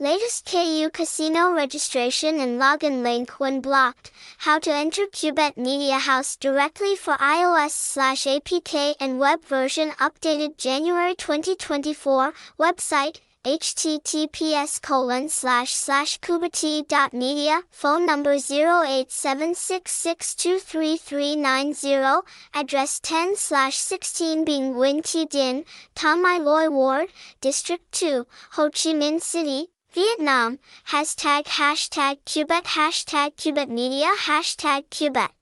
Latest KU Casino registration and login link when blocked. How to enter Kubet Media House directly for iOS slash APK and web version updated January 2024. Website https colon slash slash media phone number 0876623390 address 10 slash 16 Binh Nguyen Thi Dinh Thanh My Loi Ward District 2 Ho Chi Minh City Vietnam, hashtag hashtag Kubet hashtag Kubet Media. Hashtag Kubet.